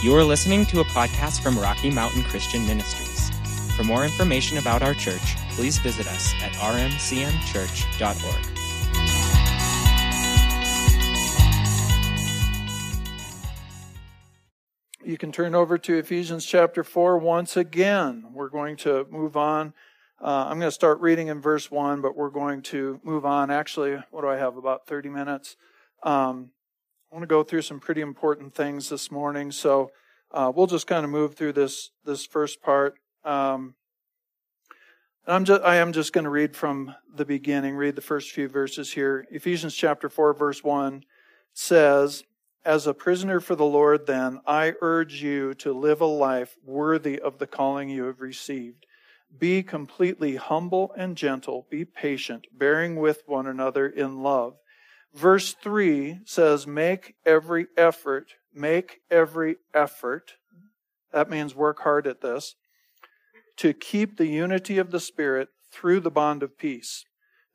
You are listening to a podcast from Rocky Mountain Christian Ministries. For more information about our church, please visit us at rmcmchurch.org. You can turn over to Ephesians chapter 4 once again. We're going to move on. Uh, I'm going to start reading in verse 1, but we're going to move on. Actually, what do I have? About 30 minutes. Um, I want to go through some pretty important things this morning, so uh, we'll just kind of move through this this first part. Um, I'm just I am just going to read from the beginning. Read the first few verses here. Ephesians chapter four, verse one says, "As a prisoner for the Lord, then I urge you to live a life worthy of the calling you have received." Be completely humble and gentle. Be patient, bearing with one another in love. Verse 3 says, Make every effort, make every effort. That means work hard at this. To keep the unity of the Spirit through the bond of peace.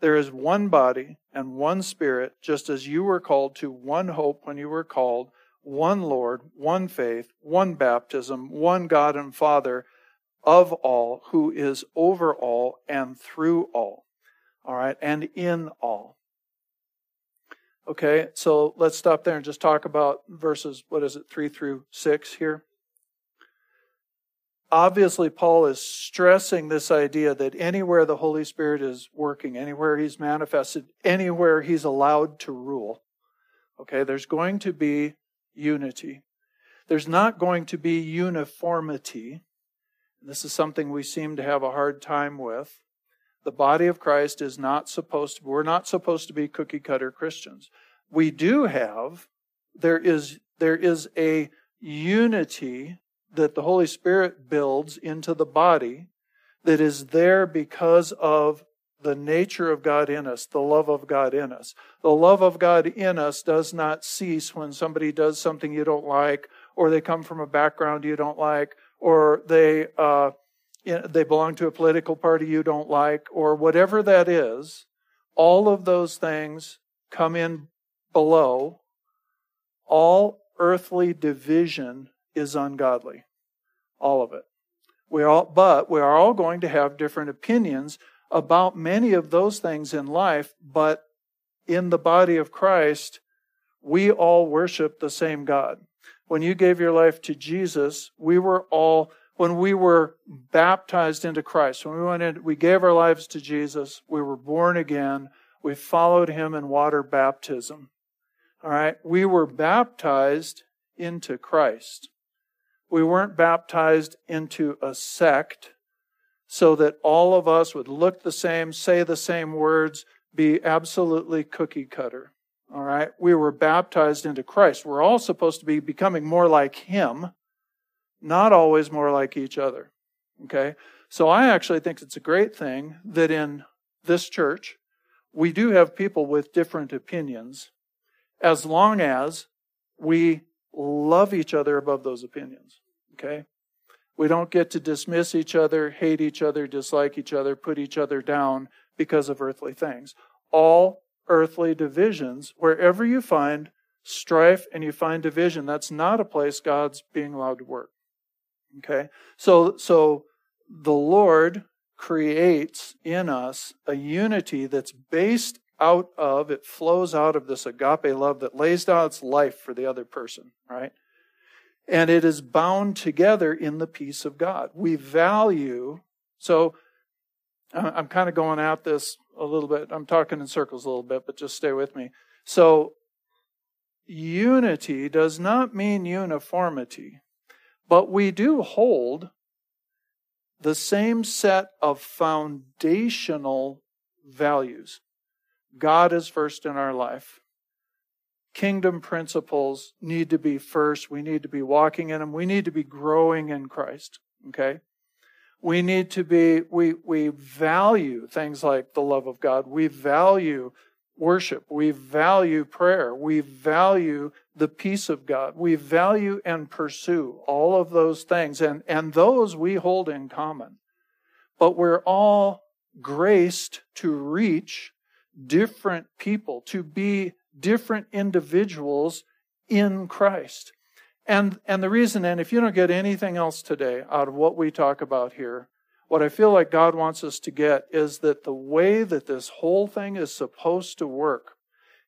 There is one body and one Spirit, just as you were called to one hope when you were called, one Lord, one faith, one baptism, one God and Father of all, who is over all and through all. All right, and in all. Okay, so let's stop there and just talk about verses, what is it, 3 through 6 here. Obviously, Paul is stressing this idea that anywhere the Holy Spirit is working, anywhere he's manifested, anywhere he's allowed to rule, okay, there's going to be unity. There's not going to be uniformity. This is something we seem to have a hard time with. The body of Christ is not supposed to, we're not supposed to be cookie cutter Christians. We do have, there is, there is a unity that the Holy Spirit builds into the body that is there because of the nature of God in us, the love of God in us. The love of God in us does not cease when somebody does something you don't like, or they come from a background you don't like, or they uh, they belong to a political party you don't like, or whatever that is. All of those things come in below. All earthly division is ungodly. All of it. We all, but we are all going to have different opinions about many of those things in life, but in the body of Christ, we all worship the same God when you gave your life to Jesus, we were all, when we were baptized into Christ, when we went in, we gave our lives to Jesus, we were born again, we followed him in water baptism. All right. We were baptized into Christ. We weren't baptized into a sect so that all of us would look the same, say the same words, be absolutely cookie cutter. All right. We were baptized into Christ. We're all supposed to be becoming more like Him, not always more like each other. Okay. So I actually think it's a great thing that in this church, we do have people with different opinions as long as we love each other above those opinions. Okay. We don't get to dismiss each other, hate each other, dislike each other, put each other down because of earthly things. All earthly divisions. Wherever you find strife and you find division, that's not a place God's being allowed to work. Okay? So, so the Lord creates in us a unity that's based out of, it flows out of this agape love that lays down its life for the other person, right? And it is bound together in the peace of God. We value, so uh, I'm kind of going at this a little bit. I'm talking in circles a little bit, but just stay with me. So, unity does not mean uniformity, but we do hold the same set of foundational values. God is first in our life. Kingdom principles need to be first. We need to be walking in them. We need to be growing in Christ. Okay? We need to be, we, we value things like the love of God. We value worship. We value prayer. We value the peace of God. We value and pursue all of those things. And, and those we hold in common. But we're all graced to reach different people, to be different individuals in Christ. And, and the reason, and if you don't get anything else today out of what we talk about here, what I feel like God wants us to get is that the way that this whole thing is supposed to work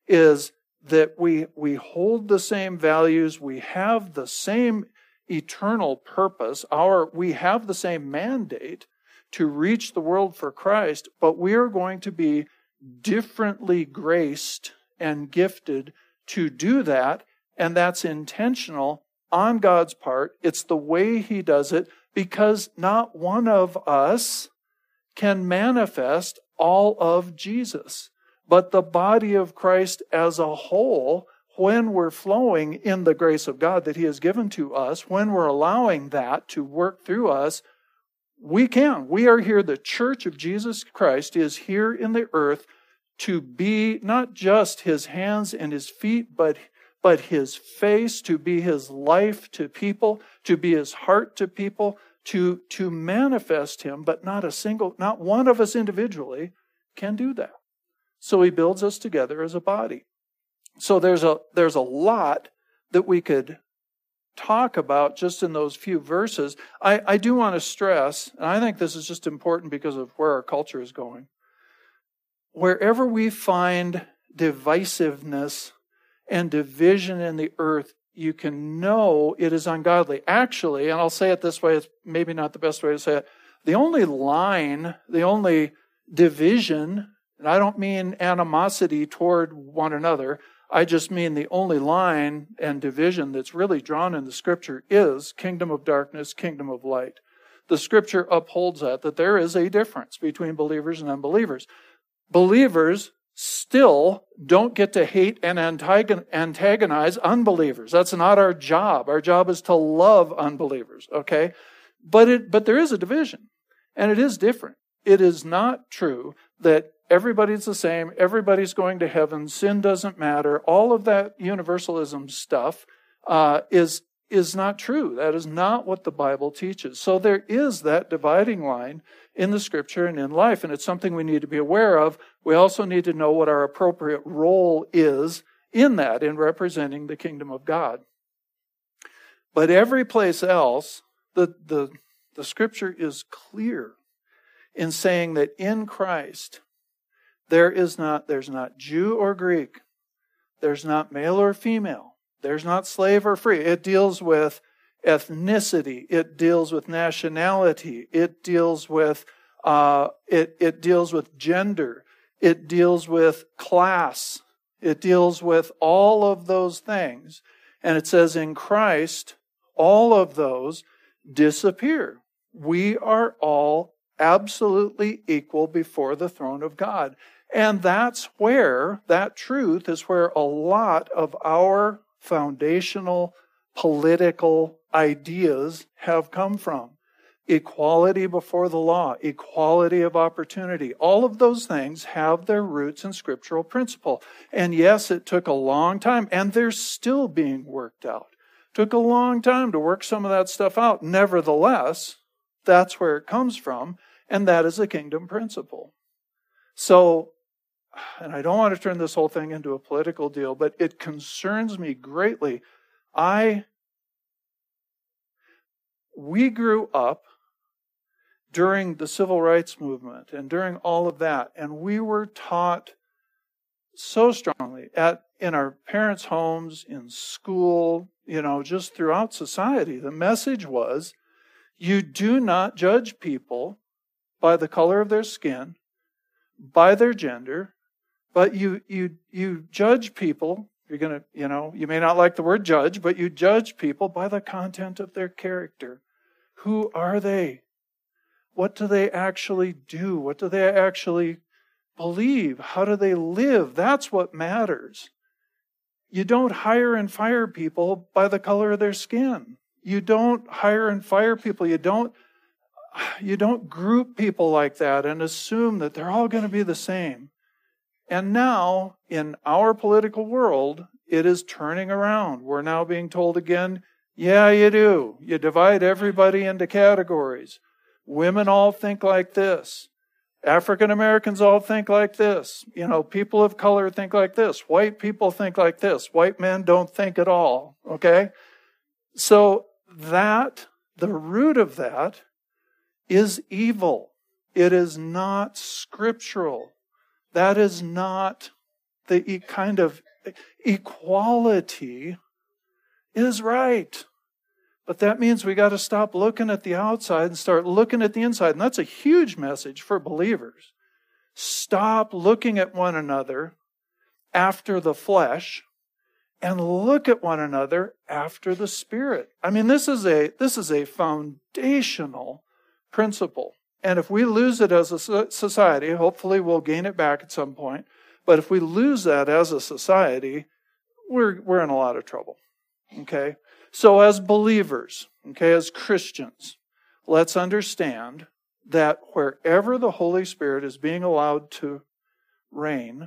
is that we, we hold the same values, we have the same eternal purpose, our, we have the same mandate to reach the world for Christ, but we are going to be differently graced and gifted to do that, and that's intentional on God's part. It's the way He does it because not one of us can manifest all of Jesus. But the body of Christ as a whole, when we're flowing in the grace of God that He has given to us, when we're allowing that to work through us, we can. We are here. The church of Jesus Christ is here in the earth to be not just His hands and His feet, but but his face, to be his life to people, to be his heart to people, to, to manifest him, but not a single, not one of us individually can do that. So he builds us together as a body. So there's a, there's a lot that we could talk about just in those few verses. I, I do want to stress, and I think this is just important because of where our culture is going. Wherever we find divisiveness and division in the earth, you can know it is ungodly. Actually, and I'll say it this way, it's maybe not the best way to say it. The only line, the only division, and I don't mean animosity toward one another, I just mean the only line and division that's really drawn in the scripture is kingdom of darkness, kingdom of light. The scripture upholds that, that there is a difference between believers and unbelievers. Believers still don't get to hate and antagonize unbelievers. That's not our job. Our job is to love unbelievers, okay? But it, but there is a division and it is different. It is not true that everybody's the same, everybody's going to heaven, sin doesn't matter. All of that universalism stuff uh, is is not true. That is not what the Bible teaches. So there is that dividing line in the scripture and in life, and it's something we need to be aware of. We also need to know what our appropriate role is in that, in representing the kingdom of God. But every place else, the, the, the scripture is clear in saying that in Christ, there is not, there's not Jew or Greek, there's not male or female, there's not slave or free. It deals with ethnicity, it deals with nationality, it deals with uh, it, it deals with gender, it deals with class, it deals with all of those things. And it says in Christ, all of those disappear. We are all absolutely equal before the throne of God. And that's where, that truth is where a lot of our foundational political ideas have come from. Equality before the law, equality of opportunity. All of those things have their roots in scriptural principle. And yes, it took a long time, and they're still being worked out. Took a long time to work some of that stuff out. Nevertheless, that's where it comes from, and that is a kingdom principle. So, and I don't want to turn this whole thing into a political deal, but it concerns me greatly. I we grew up during the civil rights movement and during all of that, and we were taught so strongly at in our parents' homes, in school, you know, just throughout society. The message was you do not judge people by the color of their skin, by their gender, but you you you judge people you're going to, you know, you may not like the word judge, but you judge people by the content of their character. Who are they? What do they actually do? What do they actually believe? How do they live? That's what matters. You don't hire and fire people by the color of their skin. You don't hire and fire people. You don't you don't group people like that and assume that they're all going to be the same. And now, in our political world, it is turning around. We're now being told again, yeah, you do. You divide everybody into categories. Women all think like this. African Americans all think like this. You know, people of color think like this. White people think like this. White men don't think at all. Okay? So that, the root of that is evil. It is not scriptural. That is not the kind of equality is right. But that means we got to stop looking at the outside and start looking at the inside. And that's a huge message for believers. Stop looking at one another after the flesh and look at one another after the spirit. I mean, this is a, this is a foundational principle. And if we lose it as a society, hopefully we'll gain it back at some point. But if we lose that as a society, we're, we're in a lot of trouble. Okay? So, as believers, okay, as Christians, let's understand that wherever the Holy Spirit is being allowed to reign,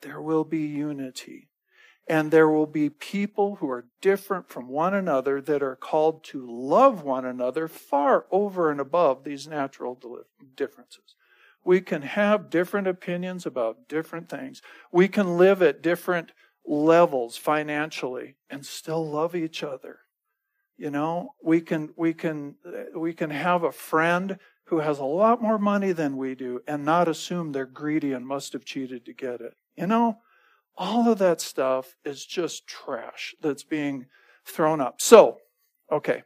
there will be unity. And there will be people who are different from one another that are called to love one another far over and above these natural differences. We can have different opinions about different things. We can live at different levels financially and still love each other. You know, we can we can we can have a friend who has a lot more money than we do and not assume they're greedy and must have cheated to get it. You know, all of that stuff is just trash that's being thrown up. So, okay.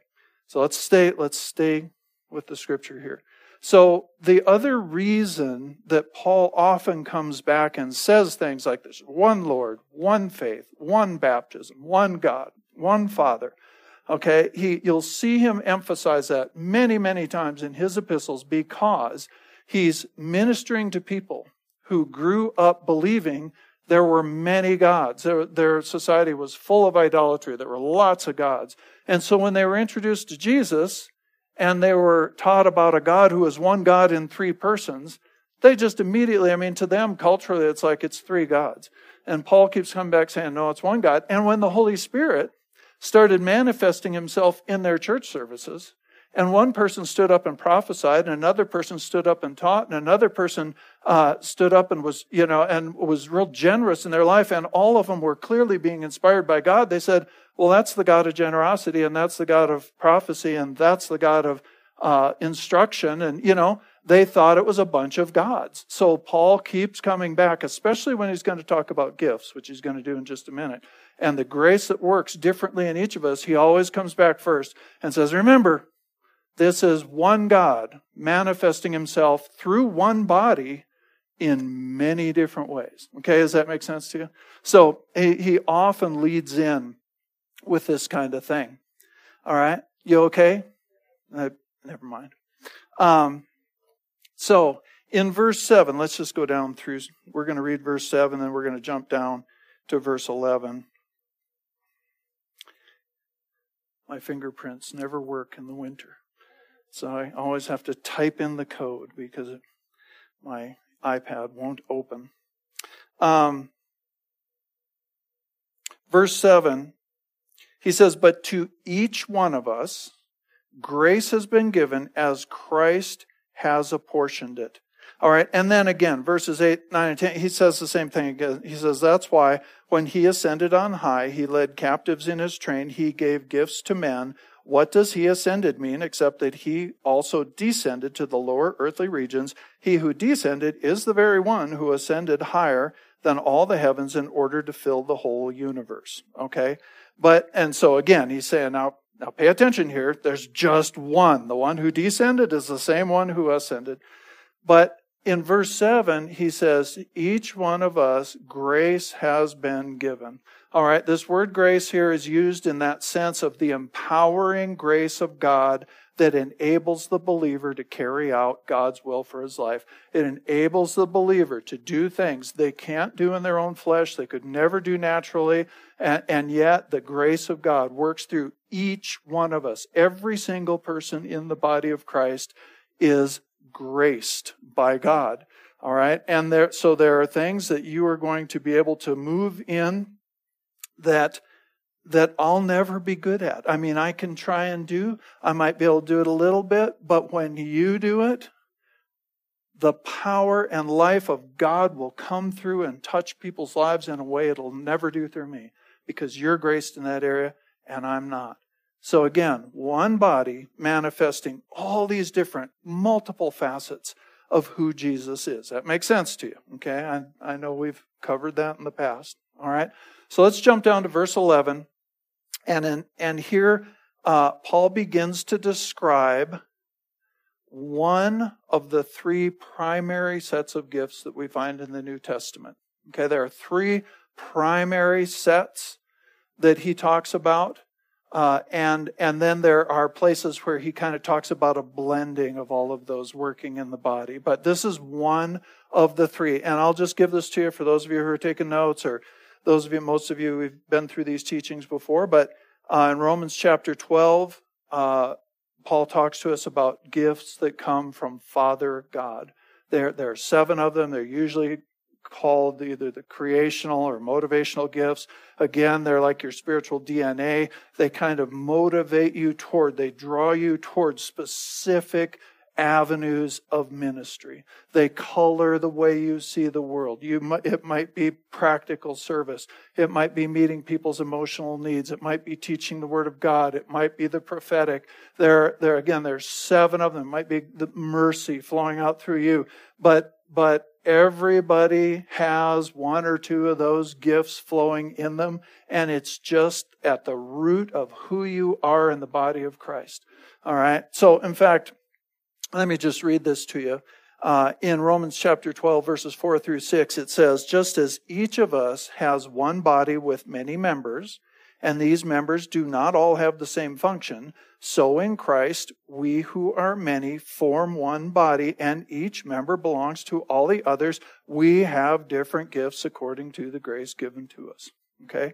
So let's stay, let's stay with the scripture here. So the other reason that Paul often comes back and says things like this, one Lord, one faith, one baptism, one God, one Father. Okay. He, you'll see him emphasize that many, many times in his epistles because he's ministering to people who grew up believing there were many gods. Their, their, society was full of idolatry. There were lots of gods. And so when they were introduced to Jesus and they were taught about a God who is one God in three persons, they just immediately, I mean, to them culturally, it's like it's three gods. And Paul keeps coming back saying, no, it's one God. And when the Holy Spirit started manifesting himself in their church services, and one person stood up and prophesied, and another person stood up and taught, and another person uh, stood up and was, you know, and was real generous in their life, and all of them were clearly being inspired by God. They said, "Well, that's the God of generosity, and that's the God of prophecy, and that's the God of uh, instruction," and you know, they thought it was a bunch of gods. So Paul keeps coming back, especially when he's going to talk about gifts, which he's going to do in just a minute, and the grace that works differently in each of us. He always comes back first and says, "Remember." This is one God manifesting himself through one body in many different ways. Okay, does that make sense to you? So he, he often leads in with this kind of thing. All right, you okay? Uh, never mind. Um, so in verse 7, let's just go down through. We're going to read verse 7, then we're going to jump down to verse 11. My fingerprints never work in the winter. So I always have to type in the code because my iPad won't open. Um, verse 7, he says, But to each one of us, grace has been given as Christ has apportioned it. All right, and then again, verses 8, 9, and 10, he says the same thing again. He says, That's why when he ascended on high, he led captives in his train, he gave gifts to men. What does he ascended mean except that he also descended to the lower earthly regions? He who descended is the very one who ascended higher than all the heavens in order to fill the whole universe. Okay? But, and so again, he's saying, now, now pay attention here. There's just one. The one who descended is the same one who ascended. But in verse 7, he says, each one of us, grace has been given. All right, this word grace here is used in that sense of the empowering grace of God that enables the believer to carry out God's will for his life. It enables the believer to do things they can't do in their own flesh, they could never do naturally, and, and, yet the grace of God works through each one of us. Every single person in the body of Christ is graced by God. All right, and there, so there are things that you are going to be able to move in that that I'll never be good at. I mean, I can try and do, I might be able to do it a little bit, but when you do it, the power and life of God will come through and touch people's lives in a way it'll never do through me because you're graced in that area and I'm not. So again, one body manifesting all these different, multiple facets of who Jesus is. That makes sense to you. Okay. I, I know we've covered that in the past. All right. So let's jump down to verse 11. And, in, and here, uh, Paul begins to describe one of the three primary sets of gifts that we find in the New Testament. Okay, there are three primary sets that he talks about. Uh, and and then there are places where he kind of talks about a blending of all of those working in the body. But this is one of the three, and I'll just give this to you for those of you who are taking notes, or those of you, most of you, we've been through these teachings before. But uh, in Romans chapter twelve, uh, Paul talks to us about gifts that come from Father God. There, there are seven of them. They're usually called either the creational or motivational gifts. Again, they're like your spiritual DNA. They kind of motivate you toward, they draw you toward specific avenues of ministry. They color the way you see the world. You, it might be practical service. It might be meeting people's emotional needs. It might be teaching the Word of God. It might be the prophetic. There, there again, there's seven of them. It might be the mercy flowing out through you. But, but everybody has one or two of those gifts flowing in them, and it's just at the root of who you are in the body of Christ. All right. So, in fact, let me just read this to you. Uh, in Romans chapter 12, verses 4 through 6, it says, Just as each of us has one body with many members, and these members do not all have the same function, so in Christ, we who are many form one body, and each member belongs to all the others. We have different gifts according to the grace given to us. Okay?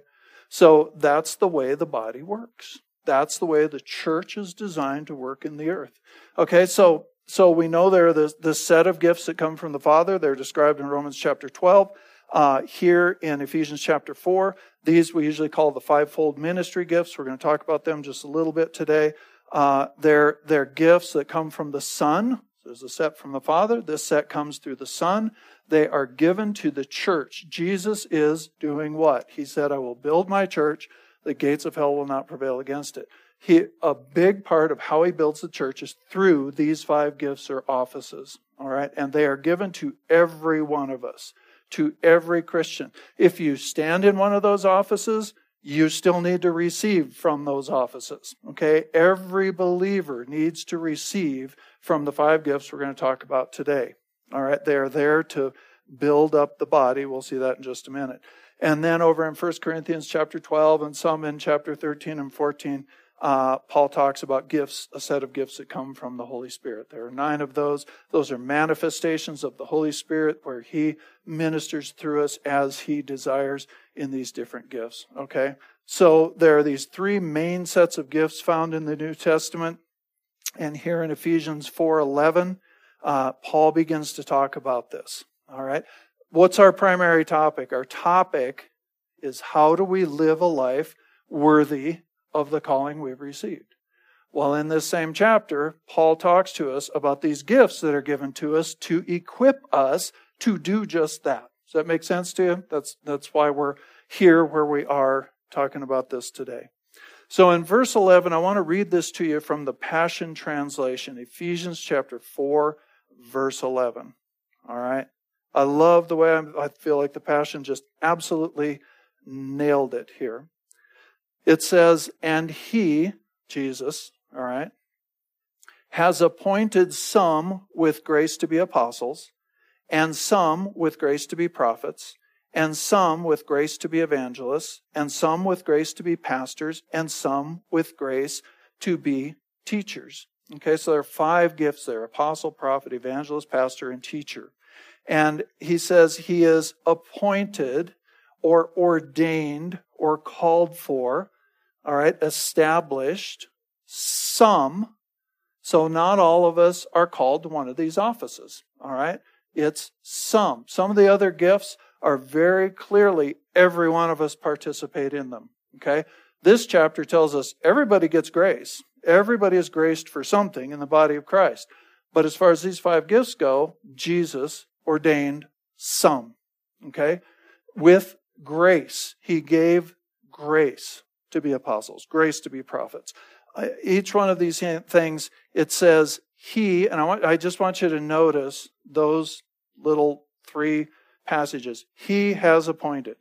So that's the way the body works. That's the way the church is designed to work in the earth. Okay, so so we know there are the, the set of gifts that come from the Father. They're described in Romans chapter 12. Uh, here in Ephesians chapter 4, these we usually call the fivefold ministry gifts. We're going to talk about them just a little bit today. Uh, they're, they're gifts that come from the Son. There's a set from the Father. This set comes through the Son. They are given to the church. Jesus is doing what? He said, I will build my church the gates of hell will not prevail against it. He, a big part of how he builds the church is through these five gifts or offices. All right. And they are given to every one of us, to every Christian. If you stand in one of those offices, you still need to receive from those offices. Okay. Every believer needs to receive from the five gifts we're going to talk about today. All right. They are there to build up the body. We'll see that in just a minute. And then over in 1 Corinthians chapter 12 and some in chapter 13 and 14, uh, Paul talks about gifts, a set of gifts that come from the Holy Spirit. There are nine of those. Those are manifestations of the Holy Spirit where He ministers through us as He desires in these different gifts. Okay? So there are these three main sets of gifts found in the New Testament. And here in Ephesians 4.11, uh, Paul begins to talk about this. All right? What's our primary topic? Our topic is how do we live a life worthy of the calling we've received? Well, in this same chapter, Paul talks to us about these gifts that are given to us to equip us to do just that. Does that make sense to you? That's, that's why we're here where we are talking about this today. So in verse 11, I want to read this to you from the Passion Translation, Ephesians chapter 4, verse 11. All right. I love the way I'm, i feel like the Passion just absolutely nailed it here. It says, and he, Jesus, all right, has appointed some with grace to be apostles, and some with grace to be prophets, and some with grace to be evangelists, and some with grace to be pastors, and some with grace to be teachers. Okay, so there are five gifts there apostle, prophet, evangelist, pastor, and teacher. And he says he is appointed or ordained or called for, all right, established some. So not all of us are called to one of these offices, all right? It's some. Some of the other gifts are very clearly every one of us participate in them, okay? This chapter tells us everybody gets grace. Everybody is graced for something in the body of Christ. But as far as these five gifts go, Jesus ordained some. Okay? With grace. He gave grace to be apostles, grace to be prophets. Each one of these things, it says he, and I, want, I just want you to notice those little three passages. He has appointed.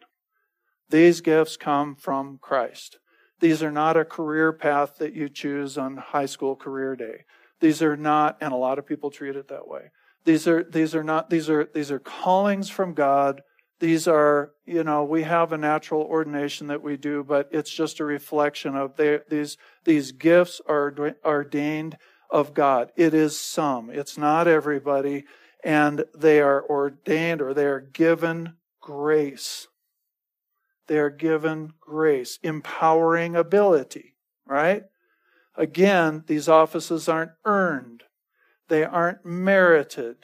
These gifts come from Christ. These are not a career path that you choose on high school career day. These are not, and a lot of people treat it that way. These are, these are not, these are, these are callings from God these are, you know, we have a natural ordination that we do, but it's just a reflection of they, these, these gifts are ordained of God. It is some, it's not everybody, and they are ordained or they are given grace. They are given grace, empowering ability, right? Again, these offices aren't earned. They aren't merited.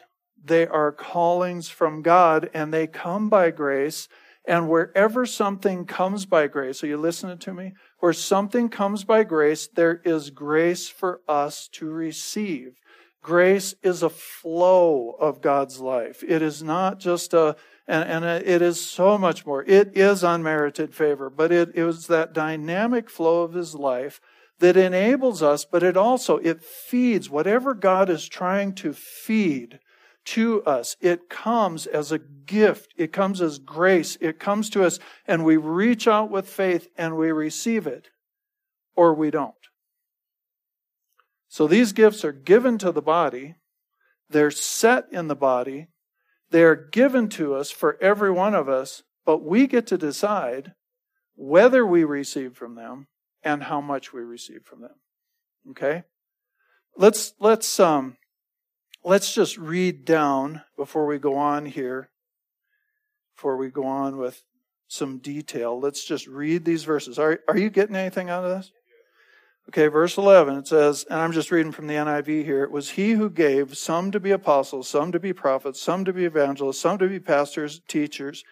They are callings from God and they come by grace. And wherever something comes by grace, are you listening to me? Where something comes by grace, there is grace for us to receive. Grace is a flow of God's life. It is not just a, and, and it is so much more. It is unmerited favor, but it is that dynamic flow of his life that enables us, but it also, it feeds whatever God is trying to feed to us. It comes as a gift. It comes as grace. It comes to us and we reach out with faith and we receive it or we don't. So these gifts are given to the body. They're set in the body. They're given to us for every one of us, but we get to decide whether we receive from them and how much we receive from them. Okay? Let's, let's, um, let's just read down before we go on here, before we go on with some detail. Let's just read these verses. Are, are you getting anything out of this? Okay, verse 11, it says, and I'm just reading from the NIV here. It was he who gave some to be apostles, some to be prophets, some to be evangelists, some to be pastors, teachers.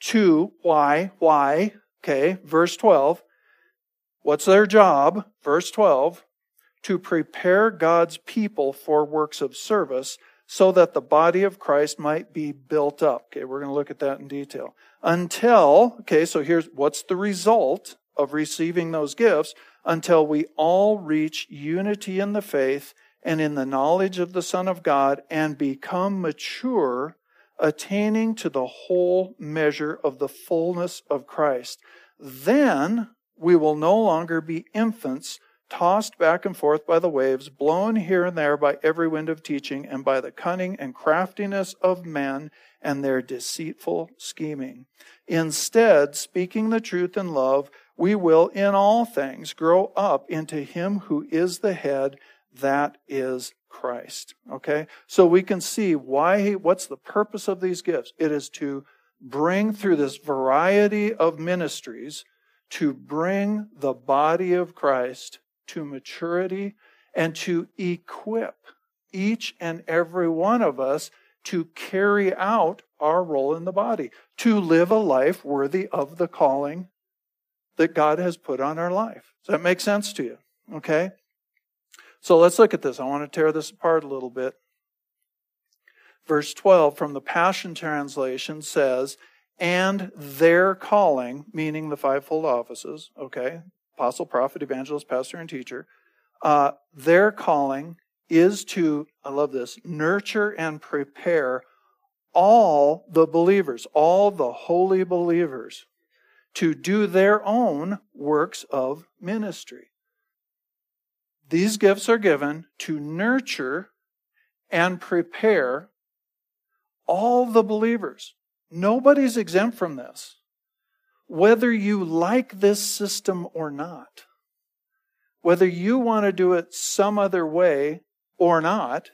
To, why? Why? Okay, verse 12. What's their job? Verse 12 to prepare God's people for works of service so that the body of Christ might be built up. Okay, we're going to look at that in detail. Until, okay, so here's what's the result of receiving those gifts until we all reach unity in the faith and in the knowledge of the Son of God and become mature, attaining to the whole measure of the fullness of Christ. Then we will no longer be infants tossed back and forth by the waves, blown here and there by every wind of teaching, and by the cunning and craftiness of men and their deceitful scheming. Instead, speaking the truth in love, we will in all things grow up into Him who is the head, that is Christ. Okay? So we can see why, what's the purpose of these gifts? It is to bring through this variety of ministries, to bring the body of Christ to maturity and to equip each and every one of us to carry out our role in the body, to live a life worthy of the calling that God has put on our life. Does that make sense to you? Okay? So let's look at this. I want to tear this apart a little bit. Verse 12 from the Passion Translation says, and their calling, meaning the fivefold offices, okay? Apostle, prophet, evangelist, pastor, and teacher, uh, their calling is to, I love this, nurture and prepare all the believers, all the holy believers, to do their own works of ministry. These gifts are given to nurture and prepare all the believers. Nobody's exempt from this whether you like this system or not, whether you want to do it some other way or not,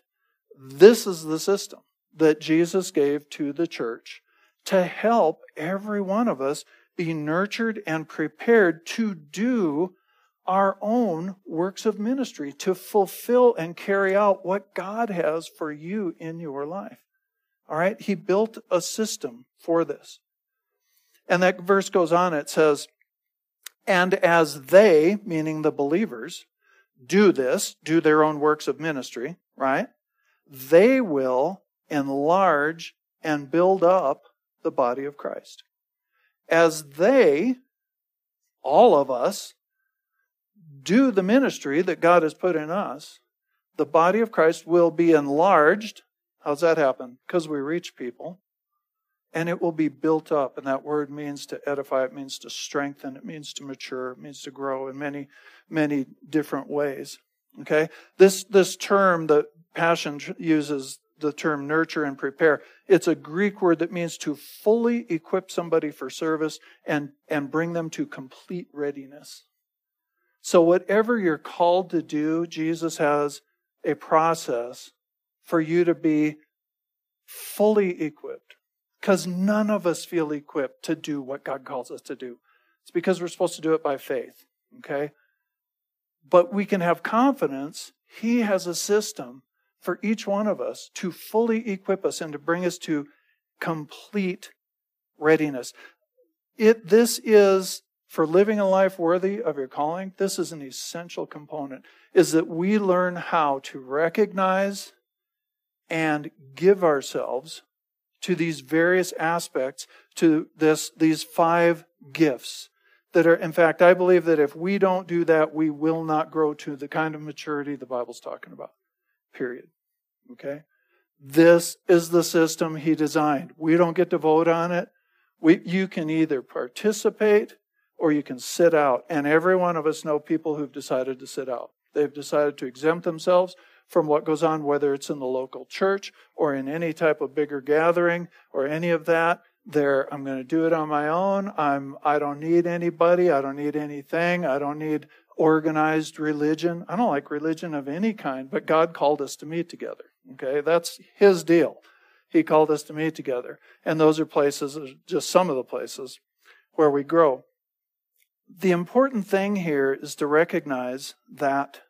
this is the system that Jesus gave to the church to help every one of us be nurtured and prepared to do our own works of ministry, to fulfill and carry out what God has for you in your life. All right? He built a system for this. And that verse goes on, it says, And as they, meaning the believers, do this, do their own works of ministry, right? They will enlarge and build up the body of Christ. As they, all of us, do the ministry that God has put in us, the body of Christ will be enlarged. How's that happen? Because we reach people. And it will be built up. And that word means to edify, it means to strengthen, it means to mature, it means to grow in many, many different ways. Okay? This, this term that Passion uses the term nurture and prepare. It's a Greek word that means to fully equip somebody for service and, and bring them to complete readiness. So, whatever you're called to do, Jesus has a process for you to be fully equipped. Because none of us feel equipped to do what God calls us to do. It's because we're supposed to do it by faith. Okay? But we can have confidence. He has a system for each one of us to fully equip us and to bring us to complete readiness. It, this is, for living a life worthy of your calling, this is an essential component, is that we learn how to recognize and give ourselves to these various aspects, to this, these five gifts that are, in fact, I believe that if we don't do that, we will not grow to the kind of maturity the Bible's talking about. Period. Okay? This is the system he designed. We don't get to vote on it. We, you can either participate or you can sit out. And every one of us know people who've decided to sit out. They've decided to exempt themselves from what goes on, whether it's in the local church or in any type of bigger gathering or any of that. They're, I'm going to do it on my own. I'm, I don't need anybody. I don't need anything. I don't need organized religion. I don't like religion of any kind, but God called us to meet together. Okay, that's His deal. He called us to meet together. And those are places, just some of the places where we grow. The important thing here is to recognize that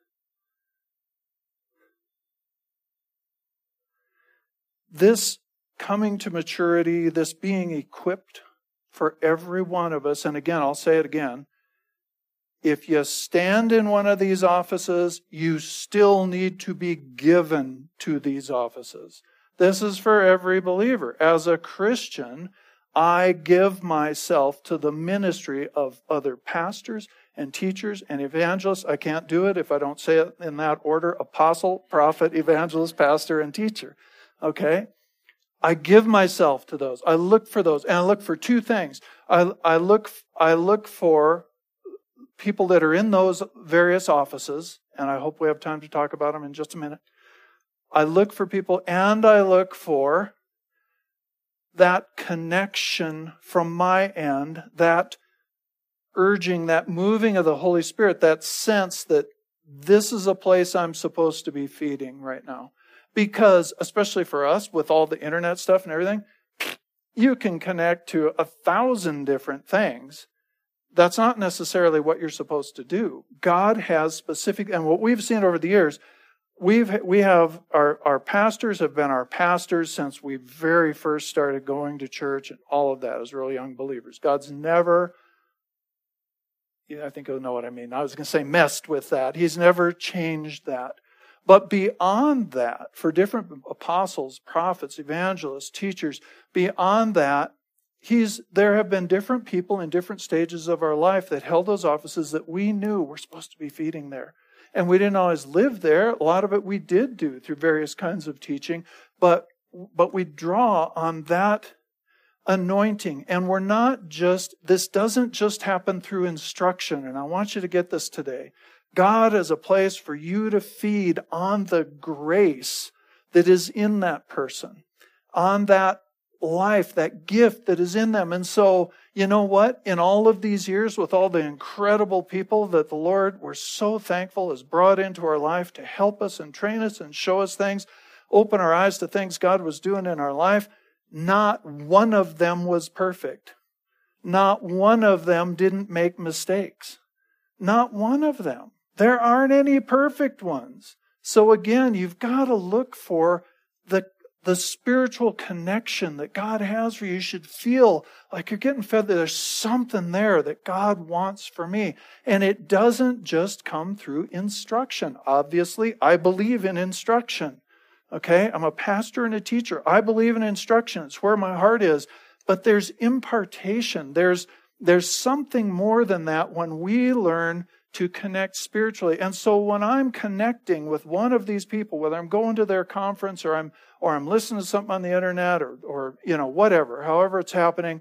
this coming to maturity, this being equipped for every one of us, and again, I'll say it again if you stand in one of these offices, you still need to be given to these offices. This is for every believer. As a Christian, I give myself to the ministry of other pastors and teachers and evangelists. I can't do it if I don't say it in that order apostle, prophet, evangelist, pastor, and teacher. Okay? I give myself to those. I look for those. And I look for two things. I, I look, I look for people that are in those various offices, and I hope we have time to talk about them in just a minute. I look for people and I look for that connection from my end, that urging, that moving of the Holy Spirit, that sense that this is a place I'm supposed to be feeding right now. Because, especially for us, with all the internet stuff and everything, you can connect to a thousand different things that's not necessarily what you're supposed to do. God has specific, and what we've seen over the years, we've we have our our pastors have been our pastors since we very first started going to church and all of that as real young believers. God's never I think you'll know what I mean. I was going to say messed with that. He's never changed that. But beyond that, for different apostles, prophets, evangelists, teachers, beyond that, he's there have been different people in different stages of our life that held those offices that we knew were supposed to be feeding there. And we didn't always live there. A lot of it we did do through various kinds of teaching but but we draw on that anointing. And we're not just this doesn't just happen through instruction. And i want you to get this today god is a place for you to feed on the grace that is in that person on that life, that gift that is in them. And so, you know what? In all of these years, with all the incredible people that the Lord, we're so thankful, has brought into our life to help us and train us and show us things, open our eyes to things God was doing in our life, not one of them was perfect. Not one of them didn't make mistakes. Not one of them. There aren't any perfect ones. So again, you've got to look for the the spiritual connection that God has for you. You should feel like you're getting fed that there's something there that God wants for me. And it doesn't just come through instruction. Obviously, I believe in instruction. Okay? I'm a pastor and a teacher. I believe in instruction. It's where my heart is. But there's impartation. There's There's something more than that when we learn to connect spiritually. And so when I'm connecting with one of these people, whether I'm going to their conference or I'm or I'm listening to something on the internet or or you know whatever, however it's happening,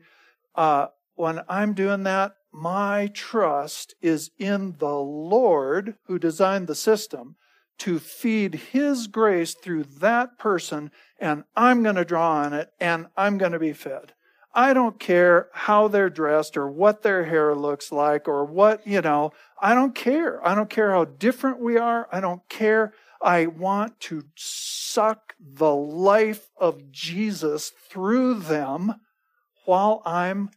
uh, when I'm doing that, my trust is in the Lord who designed the system to feed His grace through that person, and I'm going to draw on it, and I'm going to be fed. I don't care how they're dressed or what their hair looks like or what, you know, I don't care. I don't care how different we are. I don't care. I want to suck the life of Jesus through them while I'm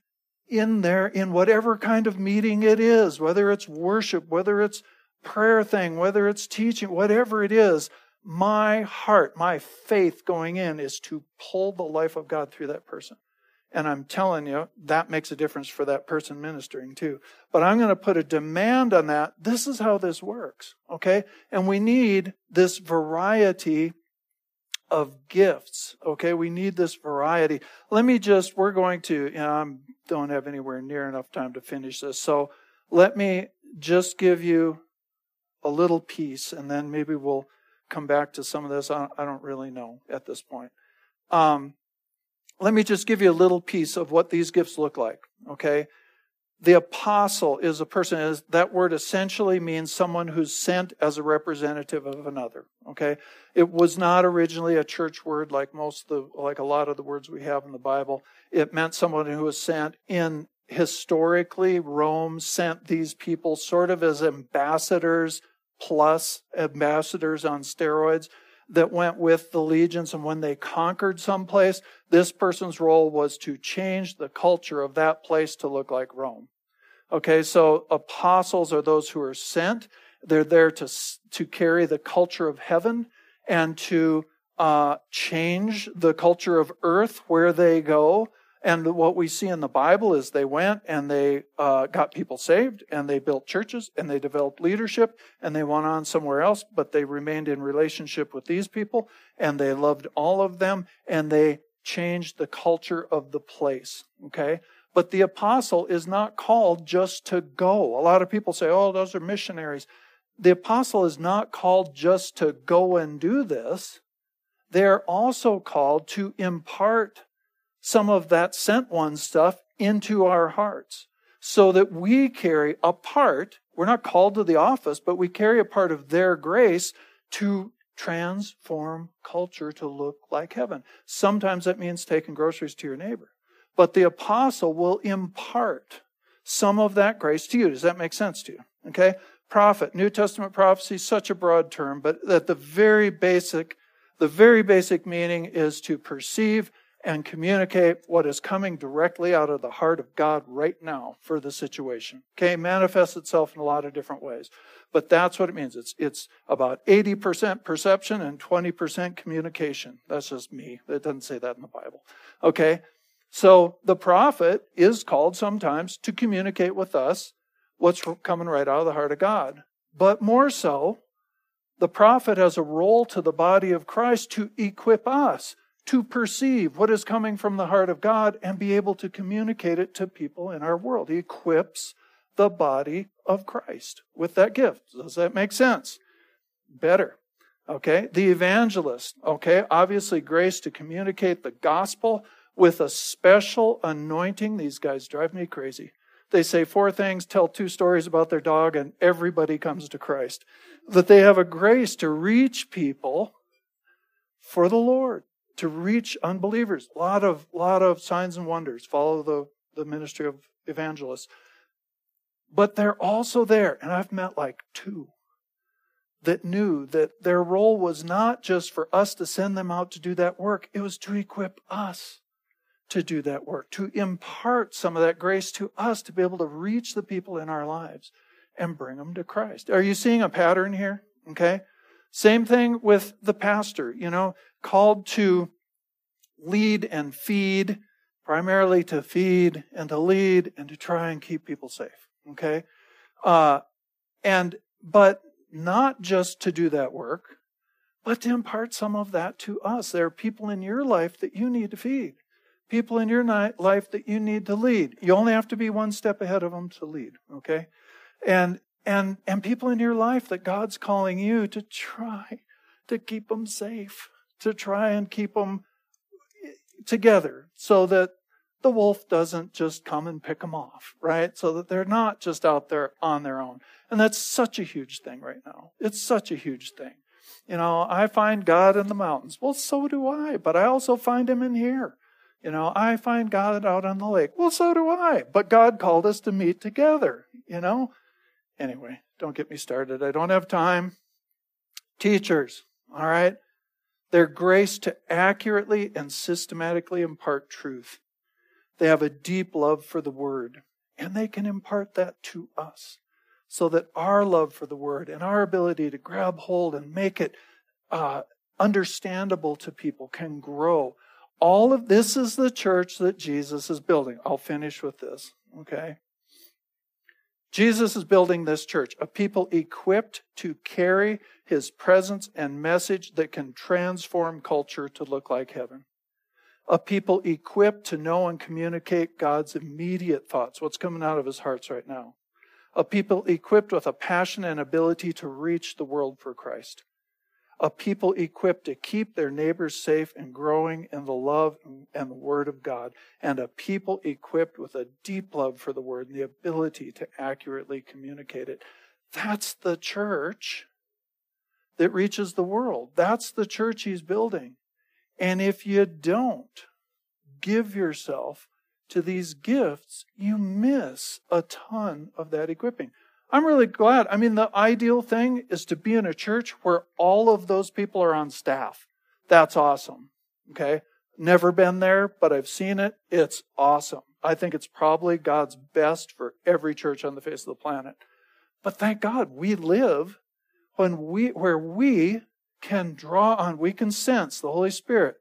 in there in whatever kind of meeting it is, whether it's worship, whether it's prayer thing, whether it's teaching, whatever it is. My heart, my faith going in is to pull the life of God through that person. And I'm telling you, that makes a difference for that person ministering too. But I'm going to put a demand on that. This is how this works. Okay. And we need this variety of gifts. Okay. We need this variety. Let me just, we're going to, you know, I don't have anywhere near enough time to finish this. So let me just give you a little piece and then maybe we'll come back to some of this. I don't really know at this point. Um, let me just give you a little piece of what these gifts look like, okay? The apostle is a person, is, that word essentially means someone who's sent as a representative of another, okay? It was not originally a church word like most of the, like a lot of the words we have in the Bible. It meant someone who was sent in historically, Rome sent these people sort of as ambassadors plus ambassadors on steroids that went with the legions. And when they conquered some place, this person's role was to change the culture of that place to look like Rome. Okay, so apostles are those who are sent. They're there to, to carry the culture of heaven and to uh, change the culture of earth where they go and what we see in the Bible is they went and they uh, got people saved and they built churches and they developed leadership and they went on somewhere else, but they remained in relationship with these people and they loved all of them and they changed the culture of the place. Okay? But the apostle is not called just to go. A lot of people say, oh, those are missionaries. The apostle is not called just to go and do this. They're also called to impart some of that sent one stuff into our hearts so that we carry a part. We're not called to the office, but we carry a part of their grace to transform culture to look like heaven. Sometimes that means taking groceries to your neighbor. But the apostle will impart some of that grace to you. Does that make sense to you? Okay? Prophet, New Testament prophecy, such a broad term, but that the very basic, the very basic meaning is to perceive and communicate what is coming directly out of the heart of God right now for the situation. Okay, manifests itself in a lot of different ways. But that's what it means. It's it's about 80% perception and 20% communication. That's just me. It doesn't say that in the Bible. Okay? So the prophet is called sometimes to communicate with us what's coming right out of the heart of God. But more so, the prophet has a role to the body of Christ to equip us to perceive what is coming from the heart of God and be able to communicate it to people in our world. He equips the body of Christ with that gift. Does that make sense? Better. Okay. The evangelist. Okay. Obviously, grace to communicate the gospel with a special anointing. These guys drive me crazy. They say four things, tell two stories about their dog, and everybody comes to Christ. That they have a grace to reach people for the Lord to reach unbelievers. A lot of lot of signs and wonders. Follow the, the ministry of evangelists. But they're also there, and I've met like two that knew that their role was not just for us to send them out to do that work, it was to equip us to do that work, to impart some of that grace to us to be able to reach the people in our lives and bring them to Christ. Are you seeing a pattern here? Okay. Same thing with the pastor, you know, called to lead and feed, primarily to feed and to lead and to try and keep people safe. Okay? Uh, and, but not just to do that work, but to impart some of that to us. There are people in your life that you need to feed. people in your life that you need to lead. You only have to be one step ahead of them to lead, okay? And and and people in your life that God's calling you to try to keep them safe, to try and keep them together so that the wolf doesn't just come and pick them off, right? So that they're not just out there on their own. And that's such a huge thing right now. It's such a huge thing. You know, I find God in the mountains. Well, so do I, but I also find him in here. You know, I find God out on the lake. Well, so do I, but God called us to meet together, you know? Anyway, don't get me started. I don't have time. Teachers, all right? They're graced to accurately and systematically impart truth. They have a deep love for the word, and they can impart that to us so that our love for the word and our ability to grab hold and make it uh, understandable to people can grow. All of this is the church that Jesus is building. I'll finish with this, okay? Jesus is building this church, a people equipped to carry his presence and message that can transform culture to look like heaven. A people equipped to know and communicate God's immediate thoughts, what's coming out of his hearts right now. A people equipped with a passion and ability to reach the world for Christ a people equipped to keep their neighbors safe and growing in the love and the Word of God, and a people equipped with a deep love for the Word and the ability to accurately communicate it. That's the church that reaches the world. That's the church he's building. And if you don't give yourself to these gifts, you miss a ton of that equipping. I'm really glad. I mean, the ideal thing is to be in a church where all of those people are on staff. That's awesome. Okay. Never been there, but I've seen it. It's awesome. I think it's probably God's best for every church on the face of the planet. But thank God we live when we, where we can draw on, we can sense the Holy Spirit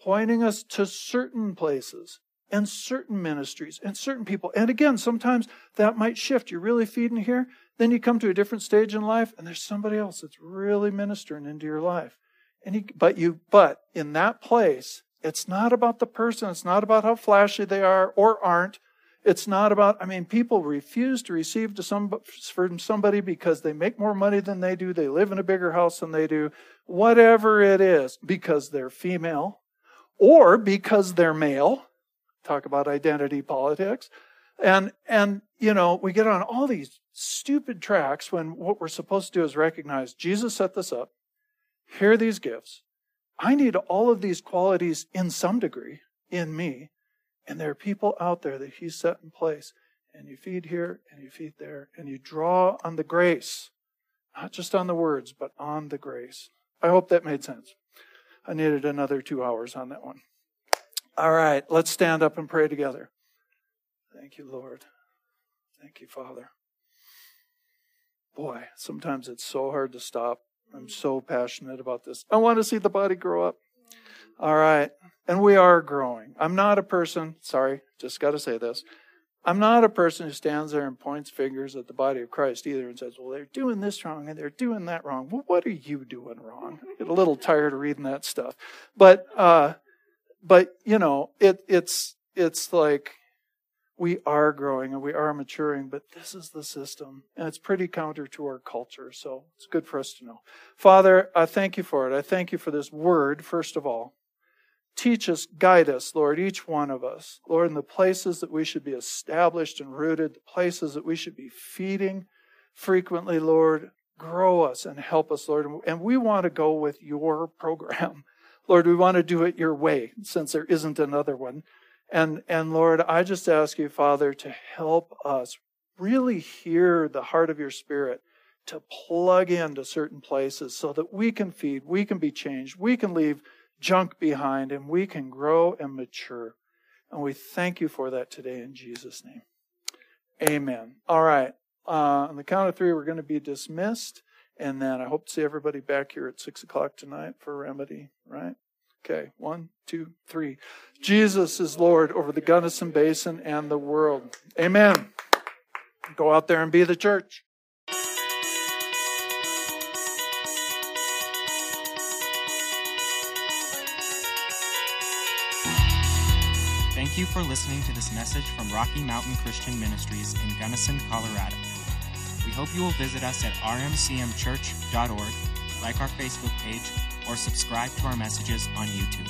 pointing us to certain places and certain ministries and certain people. And again, sometimes that might shift. You're really feeding here, then you come to a different stage in life, and there's somebody else that's really ministering into your life. And he, but you, but in that place, it's not about the person. It's not about how flashy they are or aren't. It's not about, I mean, people refuse to receive to some, from somebody because they make more money than they do. They live in a bigger house than they do. Whatever it is, because they're female or because they're male talk about identity politics. And, and, you know, we get on all these stupid tracks when what we're supposed to do is recognize Jesus set this up. Here are these gifts. I need all of these qualities in some degree in me. And there are people out there that He's set in place. And you feed here and you feed there and you draw on the grace, not just on the words, but on the grace. I hope that made sense. I needed another two hours on that one. All right, let's stand up and pray together. Thank you, Lord. Thank you, Father. Boy, sometimes it's so hard to stop. I'm so passionate about this. I want to see the body grow up. All right. And we are growing. I'm not a person, sorry, just got to say this. I'm not a person who stands there and points fingers at the body of Christ either and says, well, they're doing this wrong and they're doing that wrong. Well, what are you doing wrong? I get a little tired of reading that stuff. But, uh, but you know, it, it's it's like we are growing and we are maturing, but this is the system, and it's pretty counter to our culture. So it's good for us to know. Father, I thank you for it. I thank you for this word, first of all. Teach us, guide us, Lord, each one of us, Lord, in the places that we should be established and rooted, the places that we should be feeding frequently, Lord. Grow us and help us, Lord. And we want to go with your program. Lord, we want to do it your way since there isn't another one. And, and Lord, I just ask you, Father, to help us really hear the heart of your spirit to plug into certain places so that we can feed, we can be changed, we can leave junk behind, and we can grow and mature. And we thank you for that today in Jesus' name. Amen. All right. Uh, on the count of three, we're going to be dismissed. And then I hope to see everybody back here at six o'clock tonight for remedy, right? Okay, one, two, three. Jesus is Lord over the Gunnison Basin and the world. Amen. Go out there and be the church. Thank you for listening to this message from Rocky Mountain Christian Ministries in Gunnison, Colorado. We hope you will visit us at rmcmchurch.org, like our Facebook page, or subscribe to our messages on YouTube.